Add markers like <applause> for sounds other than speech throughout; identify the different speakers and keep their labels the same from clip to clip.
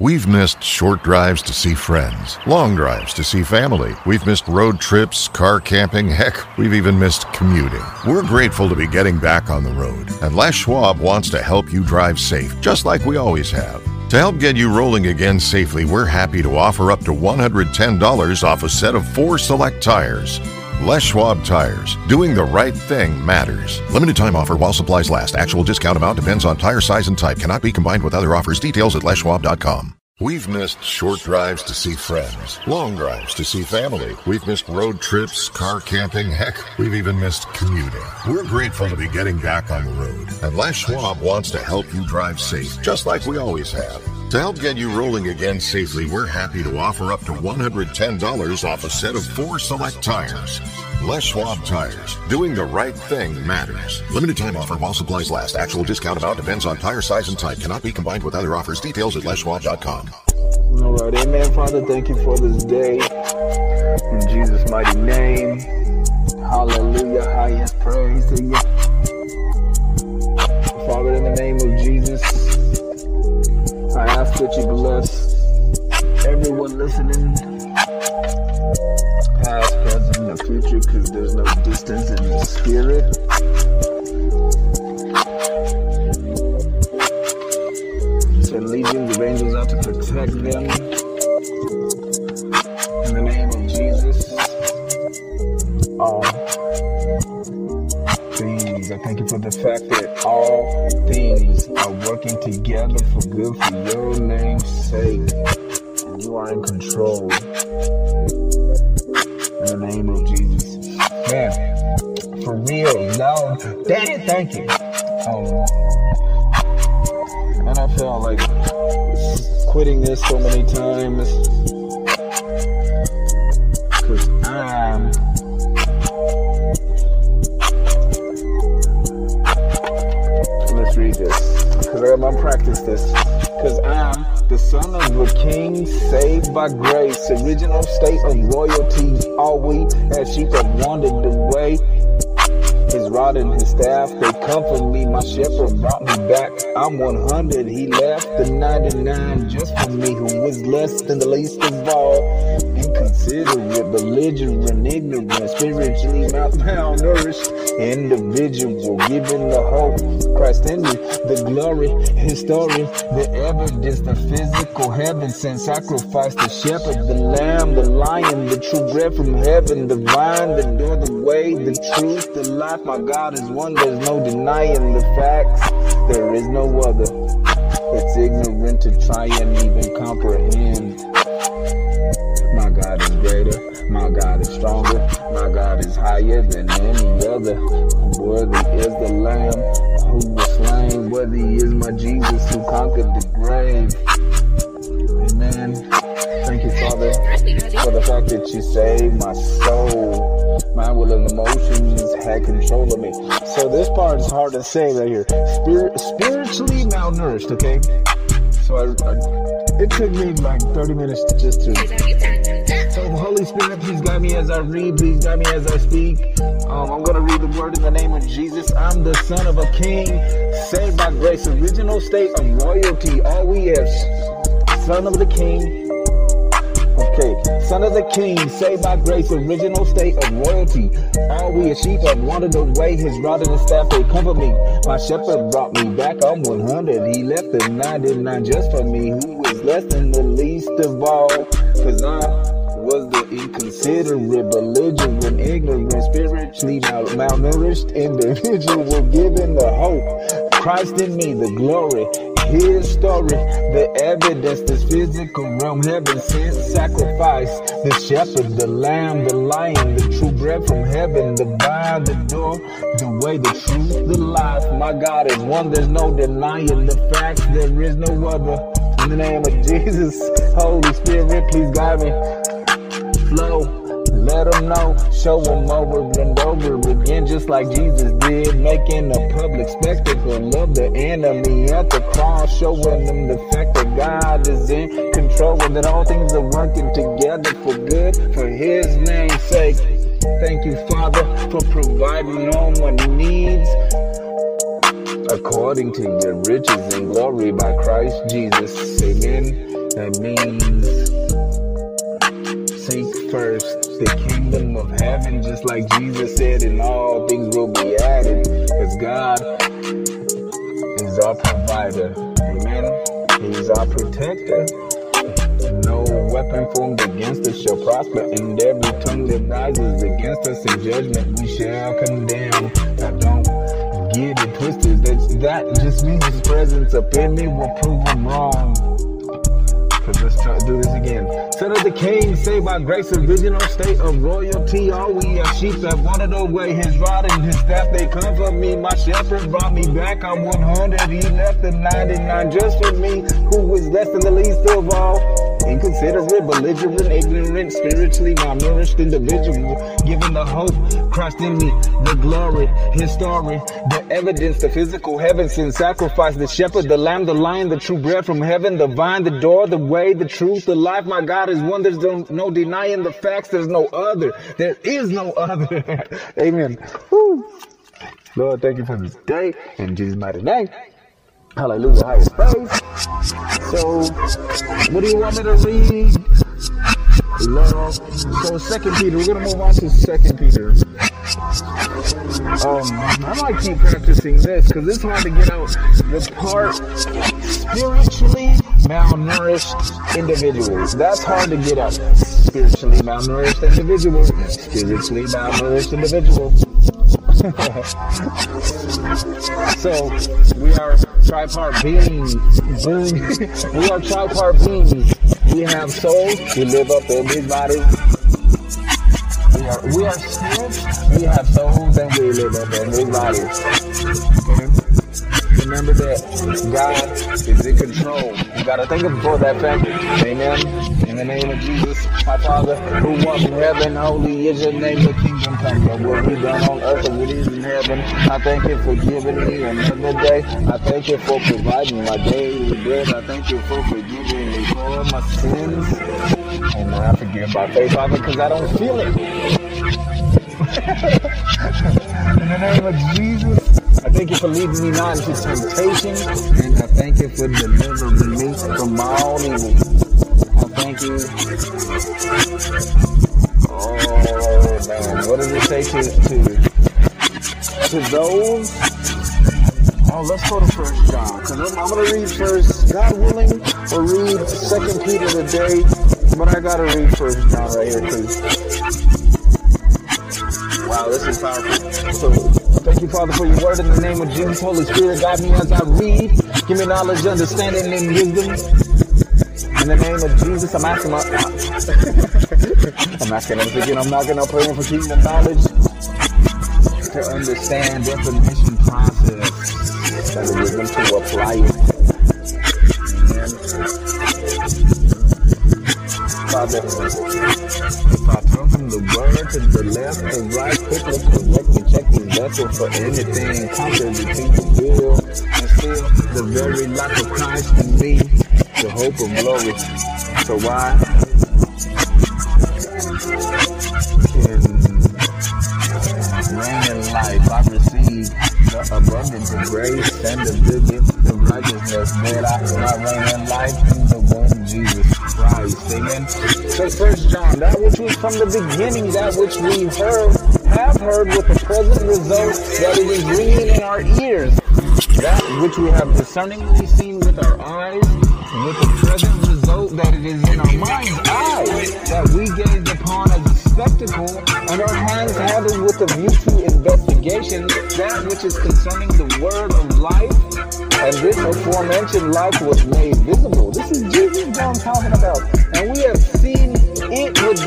Speaker 1: We've missed short drives to see friends, long drives to see family. We've missed road trips, car camping, <laughs> heck, we've even missed commuting. We're grateful to be getting back on the road, and Les Schwab wants to help you drive safe, just like we always have. To help get you rolling again safely, we're happy to offer up to $110 off a set of four select tires. Les Schwab Tires. Doing the right thing matters. Limited time offer while supplies last. Actual discount amount depends on tire size and type. Cannot be combined with other offers. Details at leschwab.com. We've missed short drives to see friends, long drives to see family. We've missed road trips, car camping, heck, we've even missed commuting. We're grateful to be getting back on the road, and Les Schwab wants to help you drive safe, just like we always have. To help get you rolling again safely, we're happy to offer up to $110 off a set of four select tires. Les Schwab Tires. Doing the right thing matters. Limited time offer while supplies last. Actual discount amount depends on tire size and type. Cannot be combined with other offers. Details at leschwab.com.
Speaker 2: All right, amen, Father. Thank you for this day. In Jesus' mighty name. Hallelujah. Highest praise to you. Father, in the name of Jesus, That you bless everyone listening, past, present, and future, because there's no distance in the spirit. Send legions of angels out to protect them. Thank you for the fact that all things are working together for good for your name's sake. And you are in control. In the name of Jesus. Man, for real, no. Daddy, thank you. Um, and I felt like quitting this so many times. I'm this. Cause I'm the son of a king, saved by grace, original state of royalty. All we as sheep have wandered away. His rod and his staff, they comfort me. My shepherd brought me back. I'm 100. He left the 99 just for me, who was less than the least of all. Inconsiderate, belligerent, ignorant, spiritually malnourished individual, given the hope. Christ in me, the glory, his story, the evidence, the physical heaven sent sacrifice, the shepherd, the lamb, the lion, the true bread from heaven, the vine, the door, the way, the truth, the life. My God is one, there's no denying the facts. There is no other. It's ignorant to try and even comprehend. Greater. My God is stronger. My God is higher than any other. Worthy is the Lamb who was slain. Worthy is my Jesus who conquered the grave. Amen. Thank you, Father, for the fact that you saved my soul. My will and emotions had control of me. So this part is hard to say right here. Spirit, spiritually malnourished, okay? So I, I, it took me like 30 minutes to just to Holy Spirit, please guide me as I read, please guide me as I speak. Um, I'm gonna read the word in the name of Jesus. I'm the son of a king, saved by grace, original state of royalty. All we have, son of the king. Okay, son of the king, saved by grace, original state of royalty. All we as sheep have wandered away, his rod and his staff, they comfort me. My shepherd brought me back, I'm 100. He left the 99 just for me, who is less than the least of all. Cause I inconsiderate, belligerent, ignorant, spiritually mal- malnourished individual <laughs> given the hope. Christ in me, the glory, his story, the evidence, this physical realm, heaven sent sacrifice, the shepherd, the lamb, the lion, the true bread from heaven, the vine, the door, the way, the truth, the life. My God is one, there's no denying the facts, there is no other. In the name of Jesus, Holy Spirit, please guide me flow. Let them know, show them over and over again, just like Jesus did, making a public spectacle of the enemy at the cross, showing them the fact that God is in control and that all things are working together for good for His name's sake. Thank you, Father, for providing all my needs according to your riches and glory by Christ Jesus. Amen That means seek first the kingdom of heaven, just like Jesus said, and all things will be added. Because God is our provider. Amen. He's our protector. No weapon formed against us shall prosper, and every tongue that rises against us in judgment we shall condemn. Now don't get it twisted. That, just means his presence up in me will prove him wrong. Cause let's do this again. Son of the king, saved by grace, original state of royalty. All we are sheep that wandered away. His rod and his staff, they comfort me. My shepherd brought me back. I'm 100. He left the 99 just for me, who was less than the least of all inconsiderate, belligerent, ignorant, spiritually malnourished individual, given the hope Christ in me, the glory, his story, the evidence, the physical heaven, sin, sacrifice, the shepherd, the lamb, the lion, the true bread from heaven, the vine, the door, the way, the truth, the life. My God is one. There's no, denying the facts. There's no other. There is no other. <laughs> Amen. Woo. Lord, thank you for this day. In Jesus' mighty name. Hallelujah, highest praise. So, what do you want me to read? Love. So, Second Peter. We're gonna move on to Second Peter. Um, I might keep practicing this because it's hard to get out the part spiritually malnourished individuals. That's hard to get out. Spiritually malnourished individuals. Spiritually malnourished individuals. <laughs> so we are tripart beings. we are tripart beings. We have souls. We live up in these bodies. We are we are spirits. We have souls, and we live up in these bodies. Remember that God is in control. You gotta think of for that fact. Amen. In the name of Jesus, my Father, who walks in heaven, holy is your name, the kingdom come. Your will be done on earth as it is in heaven. I thank you for giving me another day. I thank you for providing my daily bread. I thank you for forgiving me for my sins. And I forgive by faith, Father, because I don't feel it. <laughs> in the name of Jesus. I thank you for leading me not into temptation, and I thank you for delivering me from all evil. I thank you. Oh man, what does it say to to to those? Oh, let's go to First John, I'm, I'm gonna read first, God willing, or read Second Peter today, but I gotta read First John right here, cause wow, this is powerful. So Thank you, Father, for your word in the name of Jesus. Holy Spirit, guide me as I read. Give me knowledge, understanding, and wisdom. In the name of Jesus, I'm asking my, <laughs> I'm asking everything. I'm knocking up praying for kingdom knowledge to understand definition process and the wisdom to apply it. Father, if I turn from the word to the left and right, quickly correct vessel for anything between the will and still the very life of Christ in me, the hope of glory. So why in life? I receive the abundance of grace and the good gift of righteousness that I might reign in life So First John, that which was from the beginning, that which we heard, have heard with the present result that it is ringing in our ears. That which we have discerningly seen with our eyes, with the present result that it is in our mind's that we gaze upon as a spectacle, and our hands handled with a view to investigation, that which is concerning the word of life, and this aforementioned life was made visible. This is Jesus I'm talking about. And we have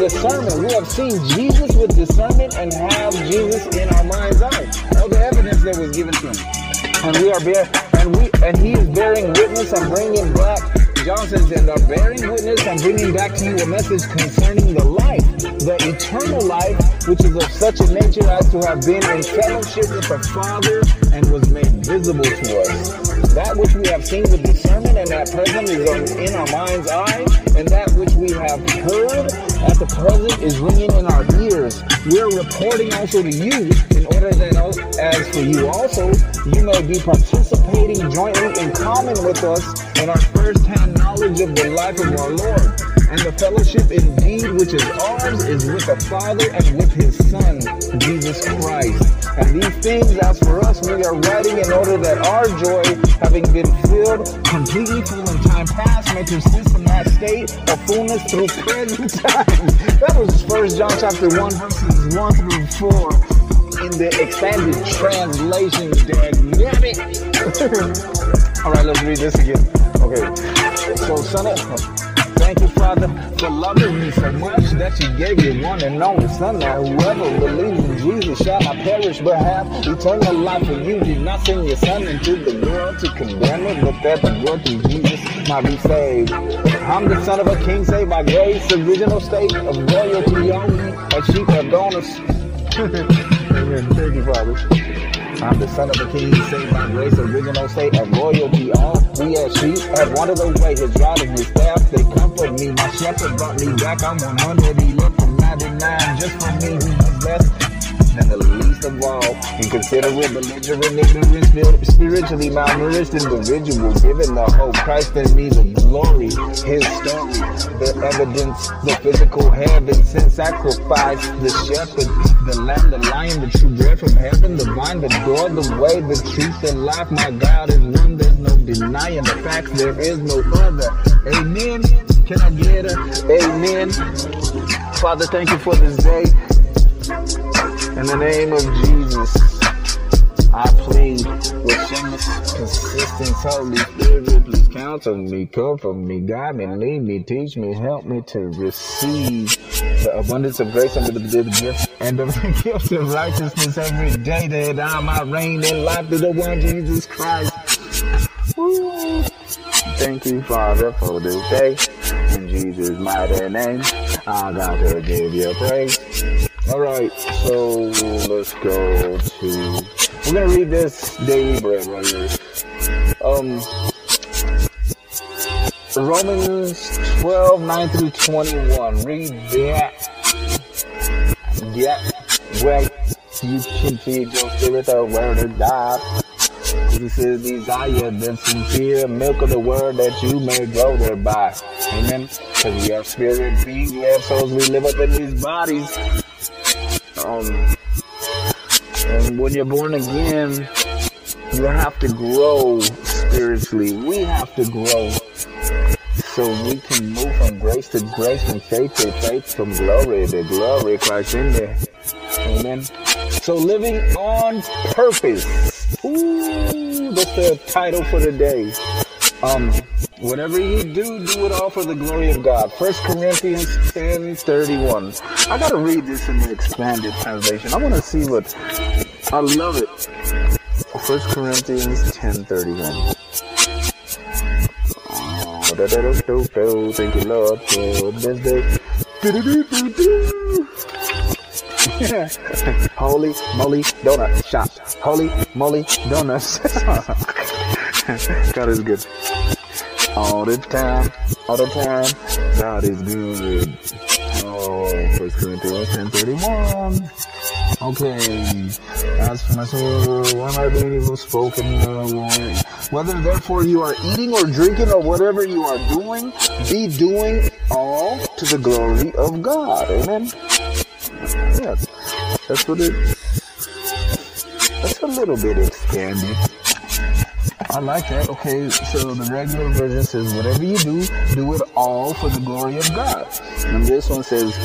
Speaker 2: discernment. We have seen Jesus with discernment and have Jesus in our mind's eye. All the evidence that was given to him. And we are bear and we and he is bearing witness and bringing back John says, and are bearing witness and bringing back to you a message concerning the life, the eternal life, which is of such a nature as to have been in fellowship with the Father and was made visible to us. That which we have seen with discernment and at present is in our mind's eye, and that which we have heard at the present is ringing in our ears. We're reporting also to you in order that as for you also, you may be participating jointly in common with us in our first-hand knowledge knowledge of the life of our Lord. And the fellowship indeed which is ours is with the Father and with his Son, Jesus Christ. And these things, as for us, we are writing in order that our joy, having been filled completely full in time past, may persist in that state of fullness through present <laughs> time. That was First John chapter 1, verses 1 through 4 in the expanded translation, damn it. <laughs> All right, let's read this again. Okay, so son thank you, Father, for loving me so much that you gave your one and only Son, that whoever believes in Jesus shall not perish but have eternal life. For you did not send your Son into the world to condemn it, but that the world through Jesus might be saved. I'm the son of a king saved by grace, original state of royalty only, a sheep of donors. <laughs> Amen. Thank you, Father. I'm the son of a king, saved by grace, original state of royalty. All we as sheep have wandered away. His rod and his staff, they comfort me. My shepherd brought me back. I'm 100. He left from 99 just for me. He blessed. And the all, inconsiderate, belligerent, ignorant, spiritually malnourished individual, given the hope Christ in me, the glory, his story, the evidence, the physical heaven, sent sacrifice, the shepherd, the lamb, the lion, the true bread from heaven, the vine, the door, the way, the truth, and life. My God is one, there's no denying the facts, there is no other. Amen. Can I get a amen? Father, thank you for this day. In the name of Jesus, I plead with shameless persistence, Holy Spirit, please counsel me, comfort me, guide me, lead me, teach me, help me to receive the abundance of grace and the, gift and <laughs> the gift of righteousness every day that I might reign in life to the one Jesus Christ. Thank you, Father, for this day. In Jesus' mighty name, I got to give you praise. All right, so let's go to. We're gonna read this daily bread right here. Um, Romans 12, 9 through 21. Read that. Yeah, where you can feed your spirit the word of God. This is desire the sincere milk of the word that you may grow thereby. Amen. Because we are spirit beings, we have souls, we live up in these bodies. Um, and when you're born again, you have to grow spiritually. We have to grow so we can move from grace to grace, from faith to faith, from glory to glory. Christ in there. Amen. So living on purpose. Ooh, that's the title for the day. Um, whatever you do, do it all for the glory of God. First Corinthians 10, 31. I gotta read this in the expanded translation. I wanna see what, I love it. First Corinthians 10, 31. Oh, da, da, da, do, do. Thank you, Lord, for this day. Holy moly donut shop. Holy moly donuts. <laughs> <laughs> God is good. All the time, all the time, God is good. Oh, First Corinthians ten thirty one. Okay. As for my soul, one I believe was spoken Whether therefore you are eating or drinking or whatever you are doing, be doing all to the glory of God. Amen. Yeah, that's what it. That's a little bit expanded. I like that. Okay, so the regular version says, whatever you do, do it all for the glory of God. And this one says,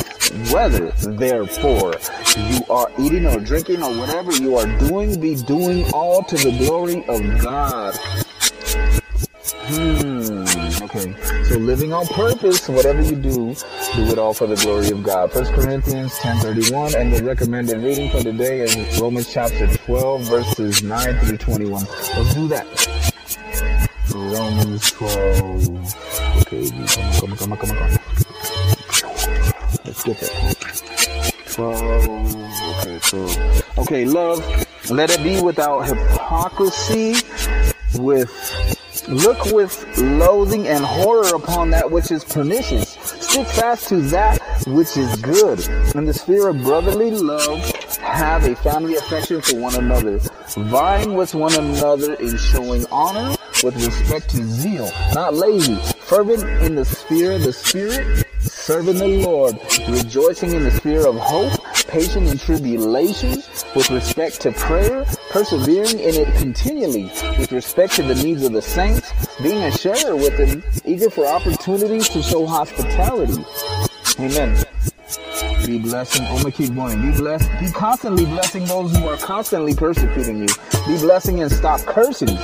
Speaker 2: whether, therefore, you are eating or drinking or whatever you are doing, be doing all to the glory of God. Hmm. Okay. So living on purpose, whatever you do, do it all for the glory of God. First Corinthians 10:31, and the recommended reading for today is Romans chapter 12, verses 9 through 21. Let's do that. Romans 12. Okay, come on, come on, come on, come on. Let's get that. 12. Okay, so okay, love. Let it be without hypocrisy, with Look with loathing and horror upon that which is pernicious. Stick fast to that which is good. In the sphere of brotherly love, have a family affection for one another, vying with one another in showing honor with respect to zeal, not lazy, fervent in the sphere of the Spirit, serving the Lord, rejoicing in the spirit of hope, patient in tribulations, with respect to prayer, persevering in it continually, with respect to the needs of the saints, being a sharer with them, eager for opportunities to show hospitality. Amen. Be blessing. I'm gonna keep going. Be blessed. Be constantly blessing those who are constantly persecuting you. Be blessing and stop cursing.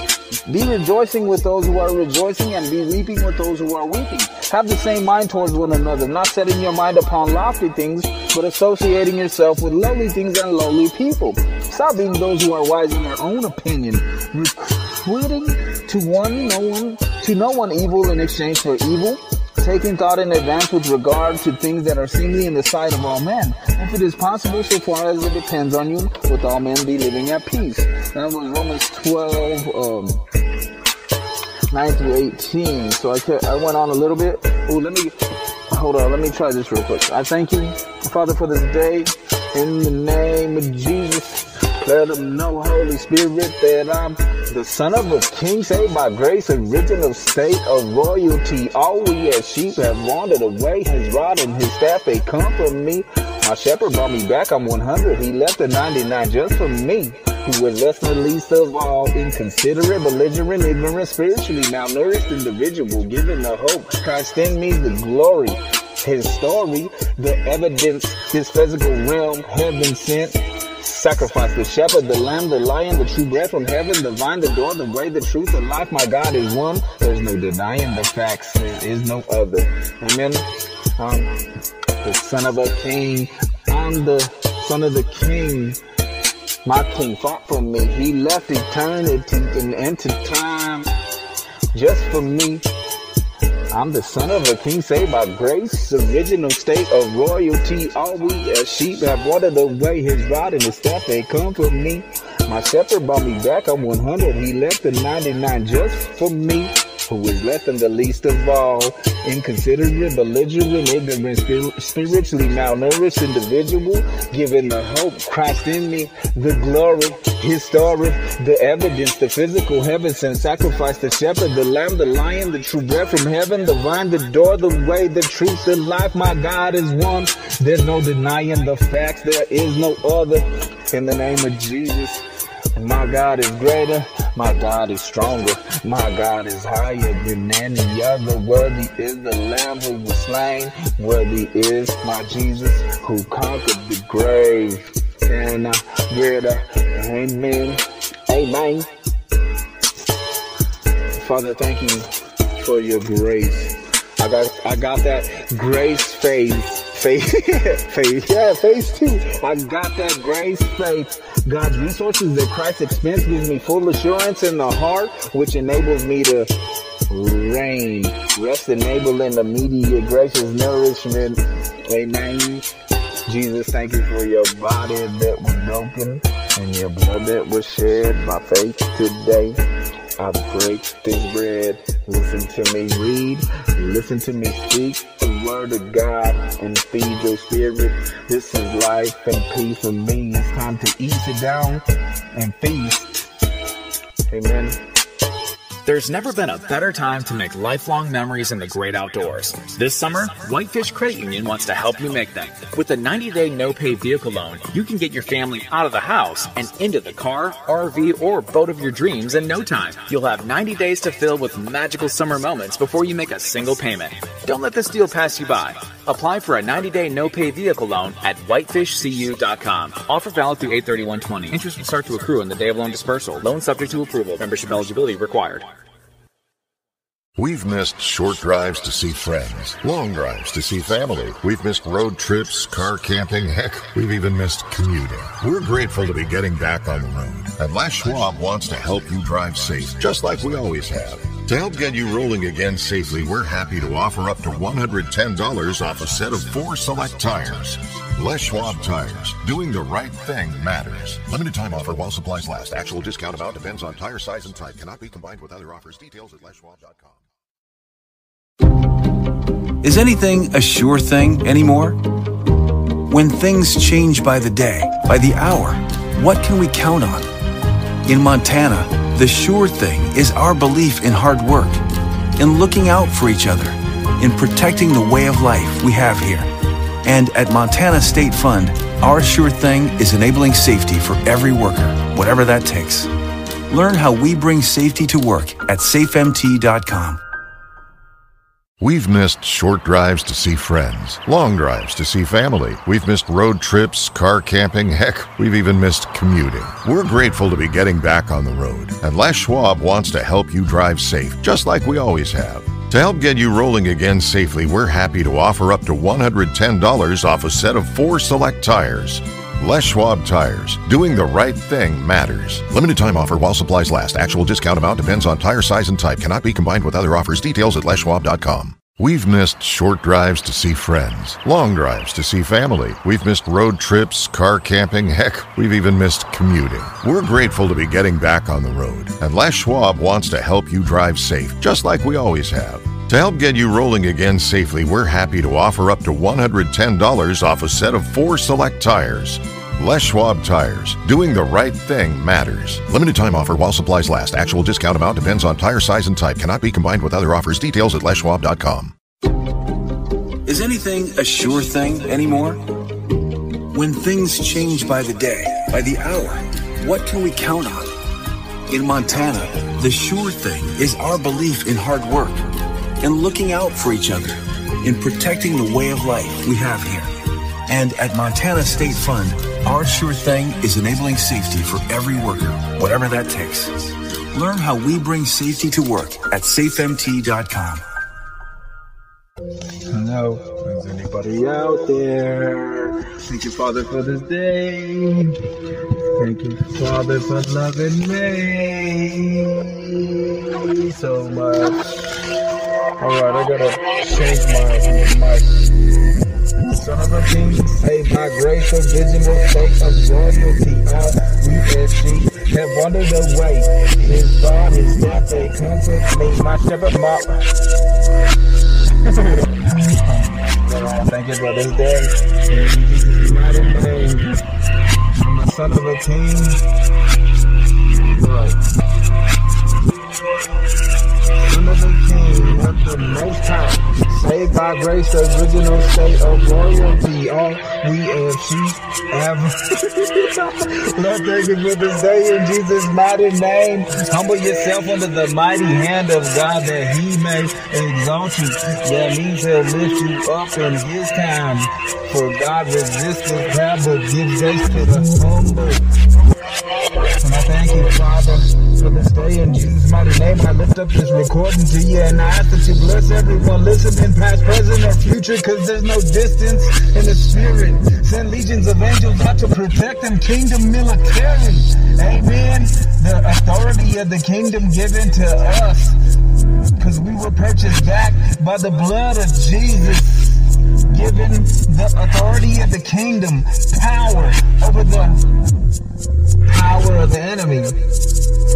Speaker 2: Be rejoicing with those who are rejoicing and be weeping with those who are weeping. Have the same mind towards one another, not setting your mind upon lofty things, but associating yourself with lowly things and lowly people. Stop being those who are wise in their own opinion, requiting to one no one to no one evil in exchange for evil taking thought in advance with regard to things that are seemly in the sight of all men. If it is possible, so far as it depends on you, with all men be living at peace. That was Romans 12, um, 9 through 18. So I, could, I went on a little bit. Oh, let me, hold on, let me try this real quick. I thank you, Father, for this day. In the name of Jesus. Let them know, Holy Spirit, that I'm the son of a king, saved by grace, original state of royalty. All we as sheep have wandered away. His rod and his staff, they come comfort me. My shepherd brought me back. I'm 100. He left the 99 just for me. Who was less than least of all, inconsiderate, belligerent, ignorant, spiritually malnourished individual, given the hope. Christ in me, the glory his story, the evidence, his physical realm, heaven sent, sacrifice. The shepherd, the lamb, the lion, the true bread from heaven, the vine, the door, the way, the truth, the life. My God is one. There's no denying the facts. There is no other. Amen. I'm the son of a king. I'm the son of the king. My king fought for me. He left eternity and entered time just for me. I'm the son of a king saved by grace, original state of royalty. All we as sheep have wandered away. His rod and his staff, they comfort me. My shepherd brought me back. I'm 100. He left the 99 just for me who is less than the least of all, inconsiderate, belligerent, ignorant, spiritually malnourished individual, given the hope, Christ in me, the glory, his story, the evidence, the physical heaven sent sacrifice, the shepherd, the lamb, the lion, the true bread from heaven, the vine, the door, the way, the truth, the life, my God is one. There's no denying the facts, there is no other. In the name of Jesus. My God is greater. My God is stronger. My God is higher than any other. Worthy is the Lamb who was slain. Worthy is my Jesus who conquered the grave. And I get a Amen. Amen. Father, thank you for your grace. I got I got that grace faith. Faith, faith, yeah, faith too. I got that grace, faith. God's resources at Christ's expense gives me full assurance in the heart, which enables me to reign, rest enabling immediate gracious nourishment. Amen. Jesus, thank you for your body that was broken and your blood that was shed by faith today. I break this bread. Listen to me read. Listen to me speak the word of God and feed your spirit. This is life and peace for me. It's time to eat it down and feast. Amen.
Speaker 3: There's never been a better time to make lifelong memories in the great outdoors. This summer, Whitefish Credit Union wants to help you make them. With a 90 day no pay vehicle loan, you can get your family out of the house and into the car, RV, or boat of your dreams in no time. You'll have 90 days to fill with magical summer moments before you make a single payment. Don't let this deal pass you by. Apply for a 90 day no pay vehicle loan at whitefishcu.com. Offer valid through 83120. Interest will start to accrue on the day of loan dispersal. Loan subject to approval. Membership eligibility required.
Speaker 1: We've missed short drives to see friends, long drives to see family. We've missed road trips, car camping, heck, we've even missed commuting. We're grateful to be getting back on the road. And Les Schwab wants to help you drive safe, just like we always have. To help get you rolling again safely, we're happy to offer up to $110 off a set of four select tires. Les Schwab Tires. Doing the right thing matters. Limited time offer while supplies last. Actual discount amount depends on tire size and type. Cannot be combined with other offers. Details at leschwab.com.
Speaker 4: Is anything a sure thing anymore? When things change by the day, by the hour, what can we count on? In Montana, the sure thing is our belief in hard work. in looking out for each other, in protecting the way of life we have here. And at Montana State Fund, our sure thing is enabling safety for every worker, whatever that takes. Learn how we bring safety to work at safemt.com.
Speaker 1: We've missed short drives to see friends, long drives to see family. We've missed road trips, car camping, <laughs> heck, we've even missed commuting. We're grateful to be getting back on the road, and Les Schwab wants to help you drive safe, just like we always have. To help get you rolling again safely, we're happy to offer up to $110 off a set of four select tires. Les Schwab Tires. Doing the right thing matters. Limited time offer while supplies last. Actual discount amount depends on tire size and type. Cannot be combined with other offers. Details at leschwab.com. We've missed short drives to see friends, long drives to see family. We've missed road trips, car camping, heck, we've even missed commuting. We're grateful to be getting back on the road, and Les Schwab wants to help you drive safe, just like we always have. To help get you rolling again safely, we're happy to offer up to $110 off a set of four select tires. Les Schwab Tires. Doing the right thing matters. Limited time offer while supplies last. Actual discount amount depends on tire size and type. Cannot be combined with other offers. Details at leschwab.com.
Speaker 4: Is anything a sure thing anymore? When things change by the day, by the hour, what can we count on? In Montana, the sure thing is our belief in hard work, in looking out for each other, in protecting the way of life we have here. And at Montana State Fund, our sure thing is enabling safety for every worker, whatever that takes. Learn how we bring safety to work at safemt.com.
Speaker 2: Hello, is anybody out there? Thank you, Father, for this day. Thank you, Father, for loving me so much. All right, I gotta change my my son of a king, saved by grace, original state of royalty. We as sheep have wandered away. His God, his death, they me. My shepherd, my <laughs> Thank you for this day. I'm the son of a king. Right. The most. Saved by grace, original state of royalty. All we as sheep have. <laughs> Lord, thank you for this day in Jesus' mighty name. Humble yourself under the mighty hand of God that he may exalt you. That means he'll lift you up in his time. For God resists the proud, but gives grace to the humble. And I thank you, Father, for this day in Jesus' mighty name. I lift up this recording to you and I ask that you bless everyone listening, past, present, or future, because there's no distance in the spirit. Send legions of angels out to protect them, kingdom military. Amen. The authority of the kingdom given to us, because we were purchased back by the blood of Jesus given the authority of the kingdom, power over the power of the enemy.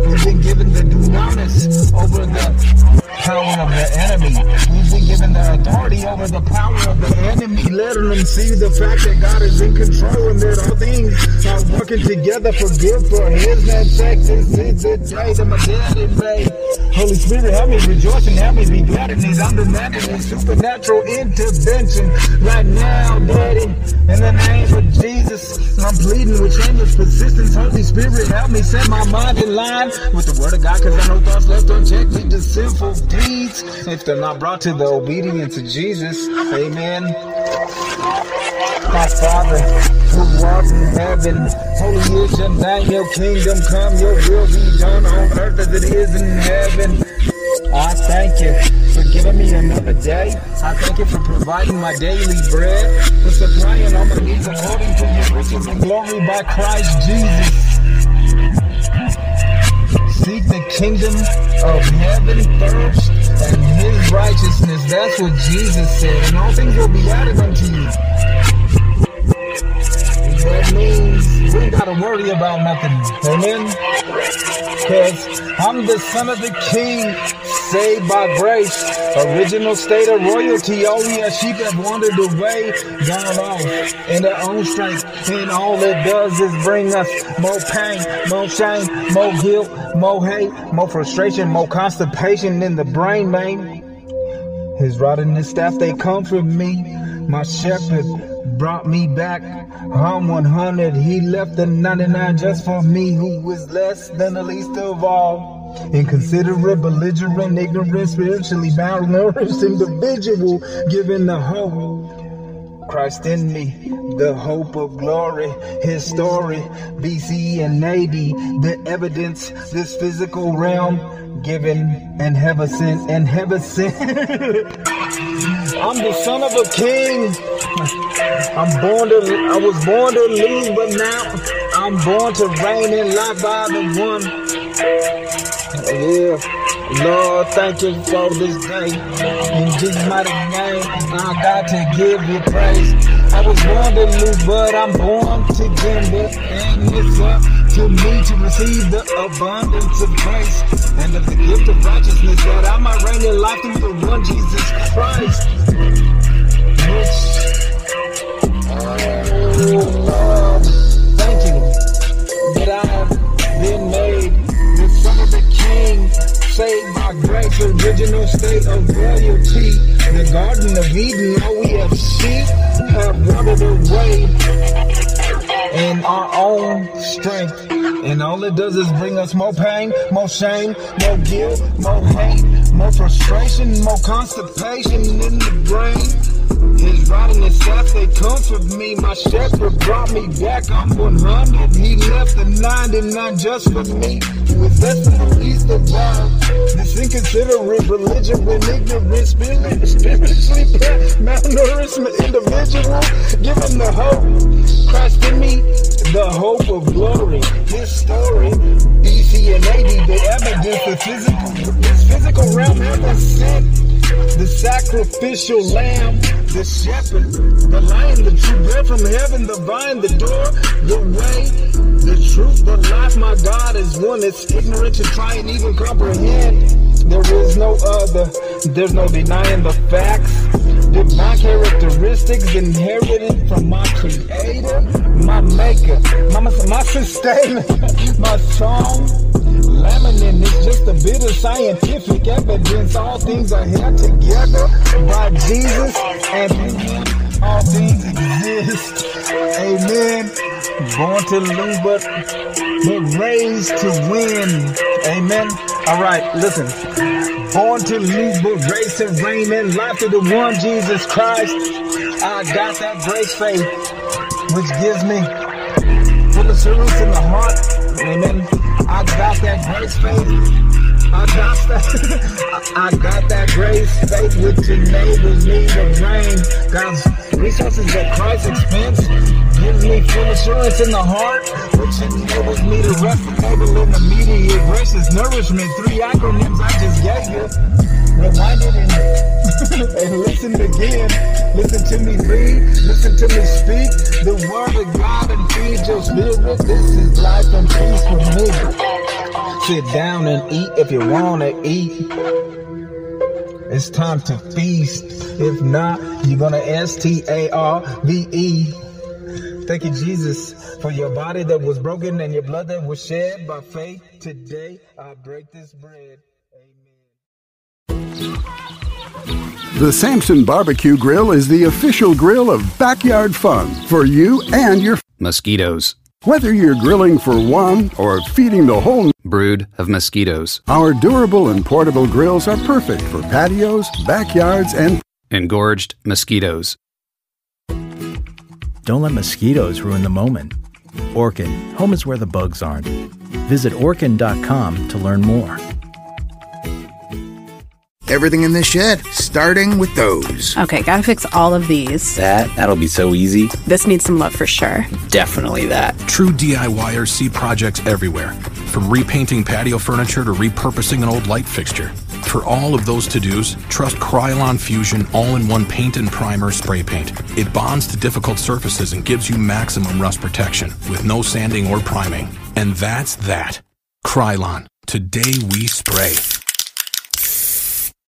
Speaker 2: We've been given the dunamis over the power of the enemy. We've been given the authority over the power of the enemy, letting them see the fact that God is in control and that all things are working together for good for his name's sake. This is the day that my daddy made. Holy Spirit, help me rejoice and help me be glad in these undemanded and supernatural intervention right now, Daddy. In the name of Jesus, I'm pleading with shameless persistence. Holy Spirit, help me set my mind in line with the Word of God, because I know thoughts left unchecked lead to sinful if they're not brought to the obedience of Jesus. Amen. My Father, who art in heaven, holy is your name, your kingdom come, your will be done on earth as it is in heaven. I thank you for giving me another day. I thank you for providing my daily bread, for supplying all my needs according to your riches and glory by Christ Jesus. Seek the kingdom of heaven first and his righteousness. That's what Jesus said. And all things will be added unto you. That means we ain't gotta worry about nothing. Amen? Because I'm the son of the king, saved by grace. Original state of royalty. Oh, all we are sheep have wandered away, gone off in their own strength. And all it does is bring us more pain, more shame, more guilt, more hate, more frustration, more constipation in the brain, man. His rod and his staff, they comfort me. My shepherd brought me back. I'm 100. He left the 99 just for me, who was less than the least of all. Inconsiderate, belligerent, ignorant, spiritually malnourished individual, given the hope. Christ in me, the hope of glory, his story, BC and AD, the evidence, this physical realm, given and heaven sent, and heaven sent. <laughs> I'm the son of a king. I'm born to, I was born to lose, but now I'm born to reign in life by the one. Yeah, Lord, thank you for this day. In Jesus' mighty name, I got to give you praise. I was born to lose, but I'm born to gamble. And it's up to me to receive the abundance of grace and of the gift of righteousness that I might reign in life through the one Jesus Christ. Original state of royalty. The Garden of Eden, all we have seen, have wandered away in our own strength. And all it does is bring us more pain, more shame, more guilt, more hate, more frustration, more constipation in the brain. His rod and his staff, they comfort me. My shepherd brought me back. I'm 100. He left the 99 just for me. With less than the least of all. This inconsiderate religion with ignorant spirit, spiritually malnourishment individual. Give him the hope. Christ in me, the hope of glory. His story, BC and AD, the evidence, the physical, this physical realm heaven sent the sacrificial lamb, the shepherd, the lion, the true bread from heaven, the vine, the door, the way, the truth, the life. My God is one that's ignorant to try and even comprehend. There is no other. There's no denying the facts. Divine characteristics inherited from my creator, my maker, my, my sustainer, <laughs> my song. Laminin is just a bit of scientific evidence. All things are held together by Jesus, and all things exist. Amen. Born to lose, but, but raised to win. Amen. All right, listen. Born to lose, but raised to reign in life to the one Jesus Christ. I got that grace faith, which gives me full assurance in the heart. Amen. I got that grace faith. I got that. <laughs> I got that grace faith which enables me to reign. God's resources at Christ's expense gives me full assurance in the heart, which enables me to rest enable in immediate gracious nourishment. Three acronyms I just gave you. Rewind it and, <laughs> and listen again. Listen to me read. Listen to me speak. The word of God and feed your spirit. This is life and peace for me. Sit down and eat if you want to eat. It's time to feast. If not, you're to S T A R V E. Thank you, Jesus, for your body that was broken and your blood that was shed by faith. Today, I break this bread. Amen.
Speaker 5: The Samson Barbecue Grill is the official grill of backyard fun for you and your
Speaker 6: mosquitoes.
Speaker 5: Whether you're grilling for one or feeding the whole
Speaker 6: brood of mosquitoes,
Speaker 5: our durable and portable grills are perfect for patios, backyards, and
Speaker 6: engorged mosquitoes.
Speaker 7: Don't let mosquitoes ruin the moment. Orkin, home is where the bugs aren't. Visit orkin.com to learn more.
Speaker 8: Everything in this shed, starting with those.
Speaker 9: Okay, gotta fix all of these.
Speaker 10: That, that'll be so easy.
Speaker 9: This needs some love for sure.
Speaker 10: Definitely that.
Speaker 11: True DIYers see projects everywhere, from repainting patio furniture to repurposing an old light fixture. For all of those to-dos, trust Krylon Fusion all-in-one paint and primer spray paint. It bonds to difficult surfaces and gives you maximum rust protection with no sanding or priming. And that's that. Krylon. Today we spray.